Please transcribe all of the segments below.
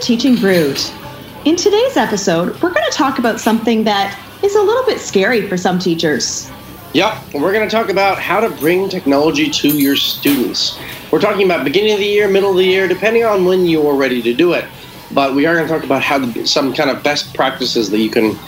Teaching Brood. In today's episode, we're going to talk about something that is a little bit scary for some teachers. Yep, we're going to talk about how to bring technology to your students. We're talking about beginning of the year, middle of the year, depending on when you're ready to do it. But we are going to talk about how to, some kind of best practices that you can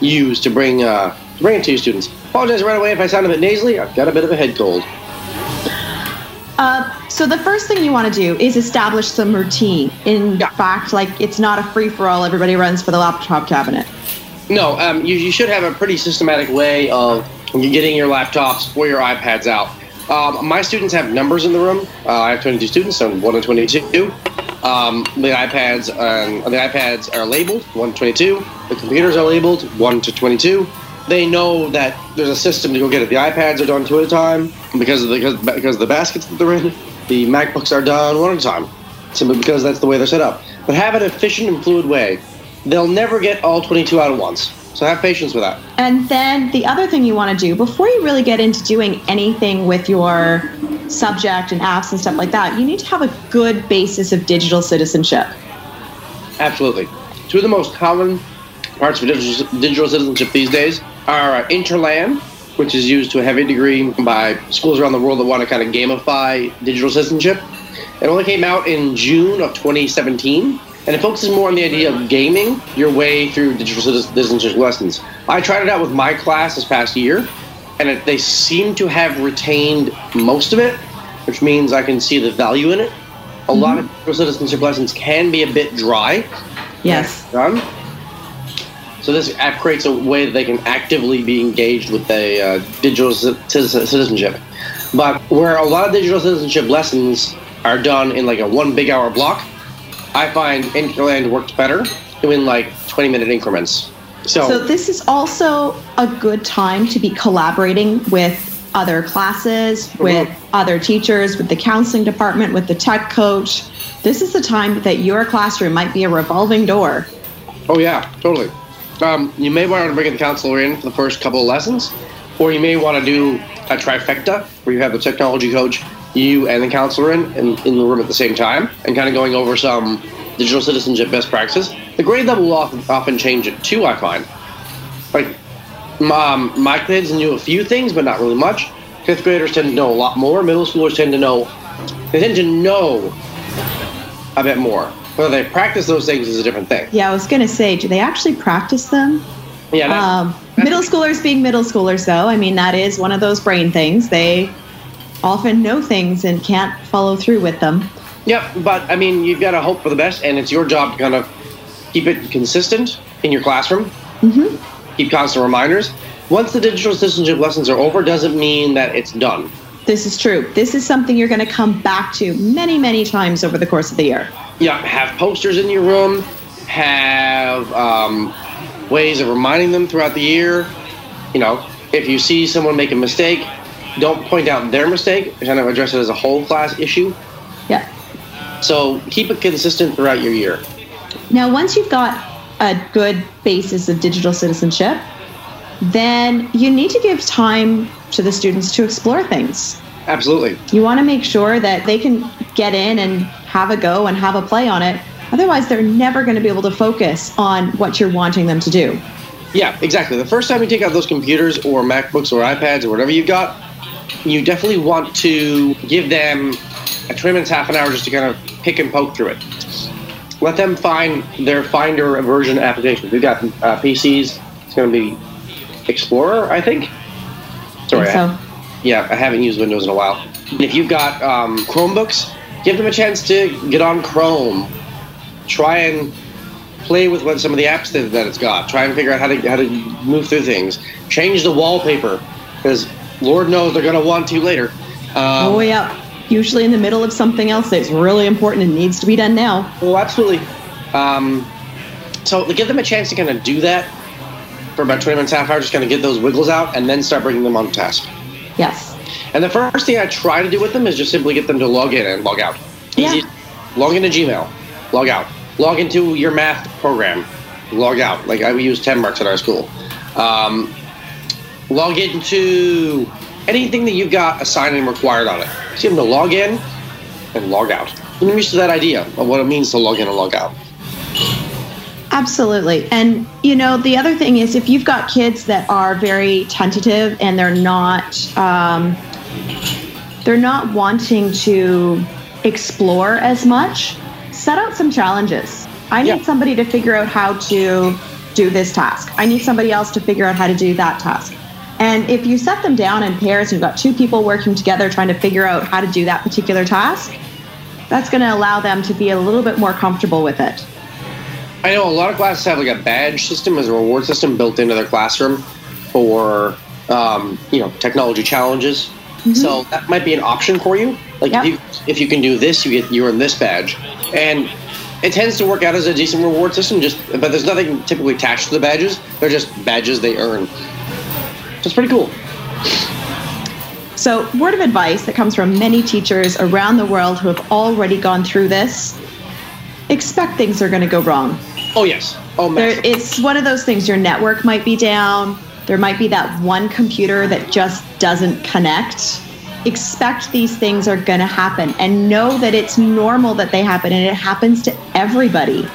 use to bring uh, to bring it to your students. Apologize right away if I sound a bit nasally. I've got a bit of a head cold. Uh, so the first thing you want to do is establish some routine. In Yeah. fact, like it's not a free for all. Everybody runs for the laptop cabinet. No, um, you, you should have a pretty systematic way of getting your laptops or your iPads out. Um, my students have numbers in the room. Uh, I have 22 students, so 1 to 22. Um, the iPads um, the iPads are labeled 1 to 22. The computers are labeled 1 to 22. They know that there's a system to go get it. The iPads are done two at a time because of the, because, because of the baskets that they're in. The MacBooks are done one at a time, simply because that's the way they're set up. But have an efficient and fluid way. They'll never get all 22 out at once. So have patience with that. And then the other thing you want to do before you really get into doing anything with your subject and apps and stuff like that, you need to have a good basis of digital citizenship. Absolutely. Two of the most common parts of digital, digital citizenship these days uh, Interland, which is used to a heavy degree by schools around the world that want to kind of gamify digital citizenship. It only came out in June of 2017, and it focuses more on the idea of gaming your way through digital citizenship lessons. I tried it out with my class this past year, and it, they seem to have retained most of it, which means I can see the value in it. A lot of digital citizenship lessons can be a bit dry, Yes. done. So this app creates a way that they can actively be engaged with a uh, digital ci- citizenship. But where a lot of digital citizenship lessons are done in like a one big hour block, I find Interland works better in like 20 minute increments. So, So this is also a good time to be collaborating with other classes, with other teachers, with the counseling department, with the tech coach. This is the time that your classroom might be a revolving door. oh yeah, totally. Um, you may want to bring the counselor in for the first couple of lessons, or you may want to do a trifecta where you have the technology coach, you, and the counselor in, in, in the room at the same time, and kind of going over some digital citizenship best practices. The grade level will often, often change it too, I find. Like, um, my kids knew a few things, but not really much. Fifth graders tend to know a lot more. Middle schoolers tend to know, they tend to know a bit more. Whether they practice those things is a different thing. Yeah, I was going to say, do they actually practice them? Yeah, that's- Um, middle schoolers being middle schoolers, though, I mean, that is one of those brain things. They often know things and can't follow through with them. Yep, but I mean, you've got to hope for the best, and it's your job to kind of keep it consistent in your classroom. Mhm. Keep constant reminders. Once the digital citizenship lessons are over, doesn't mean that it's done. This is true. This is something you're going to come back to many, many times over the course of the year. Yeah, have posters in your room. Have um, ways of reminding them throughout the year. You know, if you see someone make a mistake, don't point out their mistake. Kind of address it as a whole class issue. Yeah. So keep it consistent throughout your year. Now, once you've got a good basis of digital citizenship, then you need to give time to the students to explore things. Absolutely. You want to make sure that they can get in and have a go and have a play on it. Otherwise, they're never going to be able to focus on what you're wanting them to do. Yeah, exactly. The first time you take out those computers or MacBooks or iPads or whatever you've got, you definitely want to give them a 20 minutes, half an hour just to kind of pick and poke through it. Let them find their Finder version application. We've got uh, PCs. It's going to be Explorer, I think. Sorry, I- so, yeah, I haven't used Windows in a while. If you've got um, Chromebooks, give them a chance to get on Chrome. Try and play with what some of the apps that, that it's got. Try and figure out how to how to move through things. Change the wallpaper because Lord knows they're going to want to later. Um, oh, yeah. Usually in the middle of something else that's really important and needs to be done now. Oh, absolutely. Um, so give them a chance to kind of do that for about 20 minutes, half hour, just kind of get those wiggles out, and then start bringing them on task. Yes. And the first thing I try to do with them is just simply get them to log in and log out. Yeah. Easy. Log into Gmail, log out. Log into your math program, log out. Like I use TenMarks at our school. Um, log into anything that you've got assigned and required on it. Get them to log in and log out. I'm used to that idea of what it means to log in and log out. Absolutely. And, you know, the other thing is if you've got kids that are very tentative and they're not, um, they're not wanting to explore as much, set out some challenges. I need Yeah. somebody to figure out how to do this task. I need somebody else to figure out how to do that task. And if you set them down in pairs, and you've got two people working together trying to figure out how to do that particular task, that's going to allow them to be a little bit more comfortable with it. I know a lot of classes have like a badge system as a reward system built into their classroom for um, you know technology challenges. So that might be an option for you. Like Yep. if you if you can do this, you get you earn this badge, and it tends to work out as a decent reward system. Just but there's nothing typically attached to the badges. They're just badges they earn. So it's pretty cool. So, word of advice that comes from many teachers around the world who have already gone through this expect things are going to go wrong. Oh yes. Oh There, it's one of those things your network might be down, there might be that one computer that just doesn't connect. Expect these things are going to happen and know that it's normal that they happen and it happens to everybody.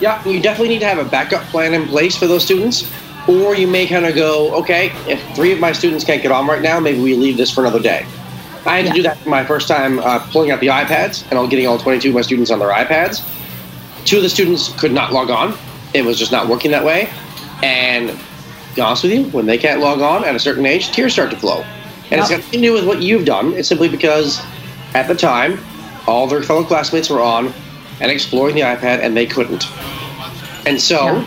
Yeah, you definitely need to have a backup plan in place for those students. Or you may kind of go, okay, if three of my students can't get on right now, maybe we leave this for another day. I had Yeah. to do that my first time uh, pulling out the iPads and all getting all 22 of my students on their iPads. Two of the students could not log on. It was just not working that way. And to be honest with you, when they can't log on at a certain age, tears start to flow. And it's got nothing to do with what you've done. It's simply because at the time, all their fellow classmates were on and exploring the iPad and they couldn't. And so, Yeah.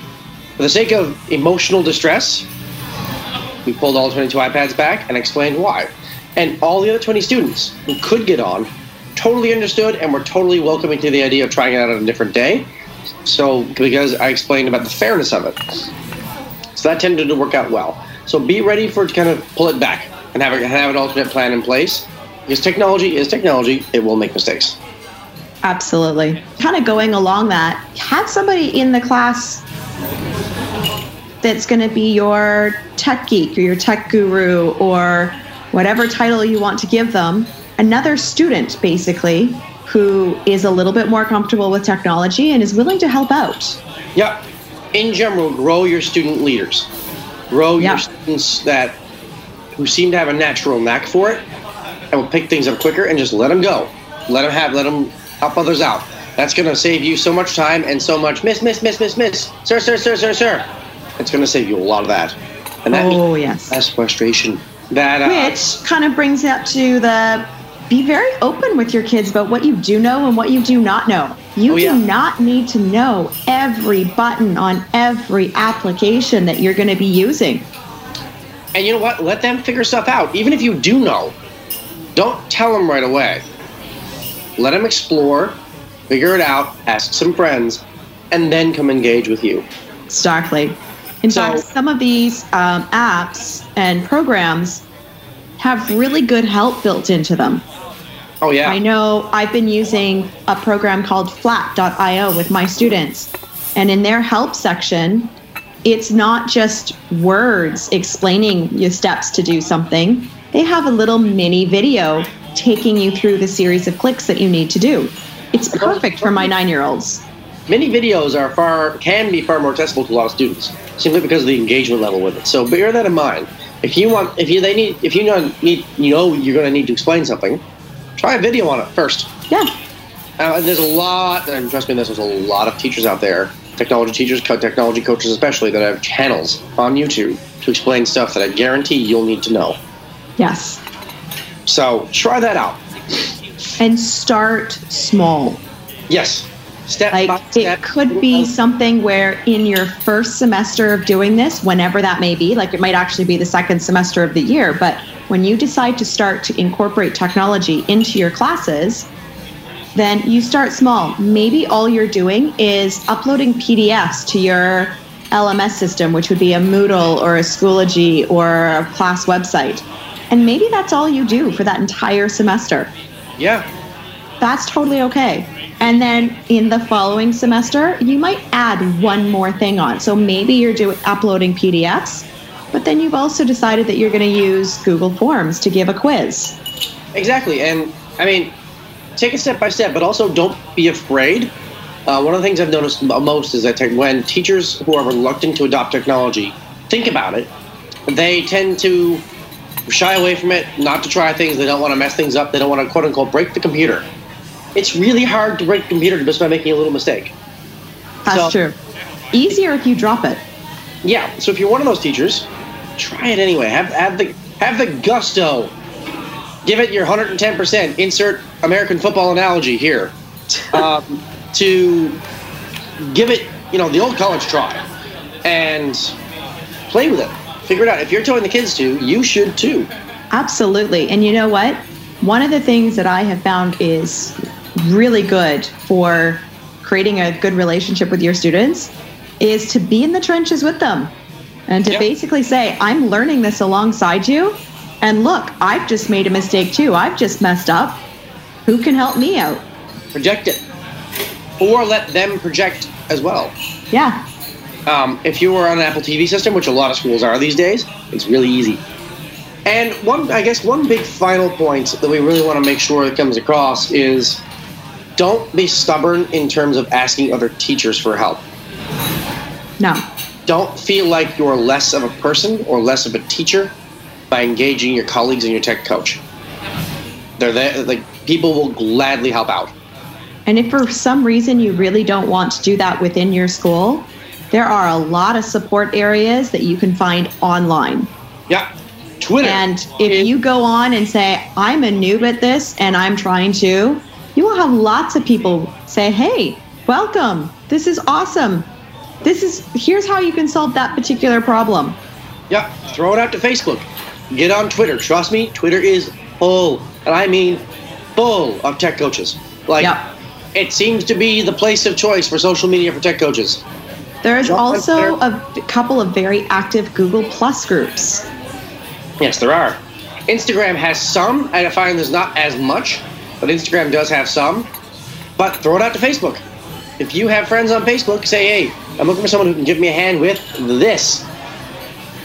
for the sake of emotional distress, we pulled all 22 iPads back and explained why. And all the other 20 students who could get on totally understood and were totally welcoming to the idea of trying it out on a different day. So, because I explained about the fairness of it. So that tended to work out well. So be ready for it to kind of pull it back and have, a, have an alternate plan in place. Because technology is technology, it will make mistakes. Absolutely. Kind of going along that, have somebody in the class that's going to be your tech geek or your tech guru or whatever title you want to give them. Another student, basically, who is a little bit more comfortable with technology and is willing to help out. Yeah. In general, grow your student leaders. Grow Yeah. your students that who seem to have a natural knack for it and will pick things up quicker and just let them go. Let them have, let them help others out. That's going to save you so much time and so much miss, miss, miss, miss, miss. Sir, sir, sir, sir, sir. It's going to save you a lot of that. And that Oh, yes. less frustration. That, uh, Which kind of brings it up to the be very open with your kids about what you do know and what you do not know. You Oh, do not need to know every button on every application that you're going to be using. And you know what? Let them figure stuff out. Even if you do know, don't tell them right away. Let them explore, figure it out, ask some friends, and then come engage with you. Starkly. In So- fact, some of these um, apps and programs have really good help built into them. Oh yeah. I know I've been using a program called flat.io with my students. And in their help section, it's not just words explaining your steps to do something. They have a little mini video taking you through the series of clicks that you need to do. It's perfect for my nine year olds. Mini videos are far can be far more accessible to a lot of students, simply because of the engagement level with it. So bear that in mind. If you want, if you they need, if you know need, you know you're going to need to explain something, try a video on it first. Yeah. Uh, and there's a lot, and trust me, this there's a lot of teachers out there, technology teachers, technology coaches especially, that have channels on YouTube to explain stuff that I guarantee you'll need to know. Yes. So try that out. And start small. Yes, step Like it could be something where in your first semester of doing this, whenever that may be, like it might actually be the second semester of the year, but when you decide to start to incorporate technology into your classes, then you start small. Maybe all you're doing is uploading PDFs to your LMS system, which would be a Moodle or a Schoology or a class website. And maybe that's all you do for that entire semester Yeah, that's totally okay. And then in the following semester, you might add one more thing on. So maybe you're doing uploading PDFs, but then you've also decided that you're going to use Google Forms to give a quiz. exactly. And I mean, take it step by step, but also don't be afraid Uh, one of the things I've noticed most is that when teachers who are reluctant to adopt technology think about it, they tend to shy away from it, not to try things. They don't want to mess things up. They don't want to quote unquote break the computer. It's really hard to break the computer just by making a little mistake. That's So- true. Easier if you drop it. Yeah. So if you're one of those teachers, try it anyway. Have have the have the gusto. Give it your 110%. Insert American football analogy here. Um, to give it, you know, the old college try, and play with it. Figure it out. If you're telling the kids to, you should too. Absolutely. And you know what? One of the things that I have found is really good for creating a good relationship with your students is to be in the trenches with them and to Yep. basically say, I'm learning this alongside you. And look, I've just made a mistake too. I've just messed up. Who can help me out? Project it, or let them project as well. Yeah. Um, if you were on an Apple TV system, which a lot of schools are these days, it's really easy. And one, I guess, one big final point that we really want to make sure that comes across is don't be stubborn in terms of asking other teachers for help. No. Don't feel like you're less of a person or less of a teacher by engaging your colleagues and your tech coach. They're there, like people will gladly help out. And if for some reason you really don't want to do that within your school, there are a lot of support areas that you can find online. Yeah, Twitter. And if you go on and say, I'm a noob at this and I'm trying to, you will have lots of people say, Hey, welcome. This is awesome. This is, here's how you can solve that particular problem. Yeah, throw it out to Facebook. Get on Twitter. Trust me, Twitter is full, and I mean full of tech coaches. Like, it seems to be the place of choice for social media for tech coaches. There is Jump also a couple of very active Google Plus groups. Yes, there are. Instagram has some, and I find there's not as much, but Instagram does have some. But throw it out to Facebook. If you have friends on Facebook, say, hey, I'm looking for someone who can give me a hand with this.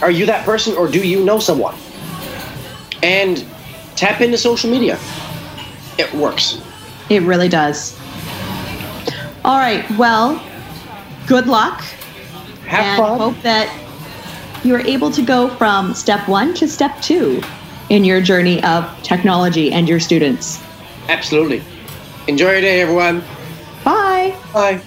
Are you that person, or do you know someone? And tap into social media. It works. It really does. All right. Well, good luck. Have and fun. hope that you're able to go from step one to step two in your journey of technology and your students. Absolutely. Enjoy your day, everyone. Bye. Bye.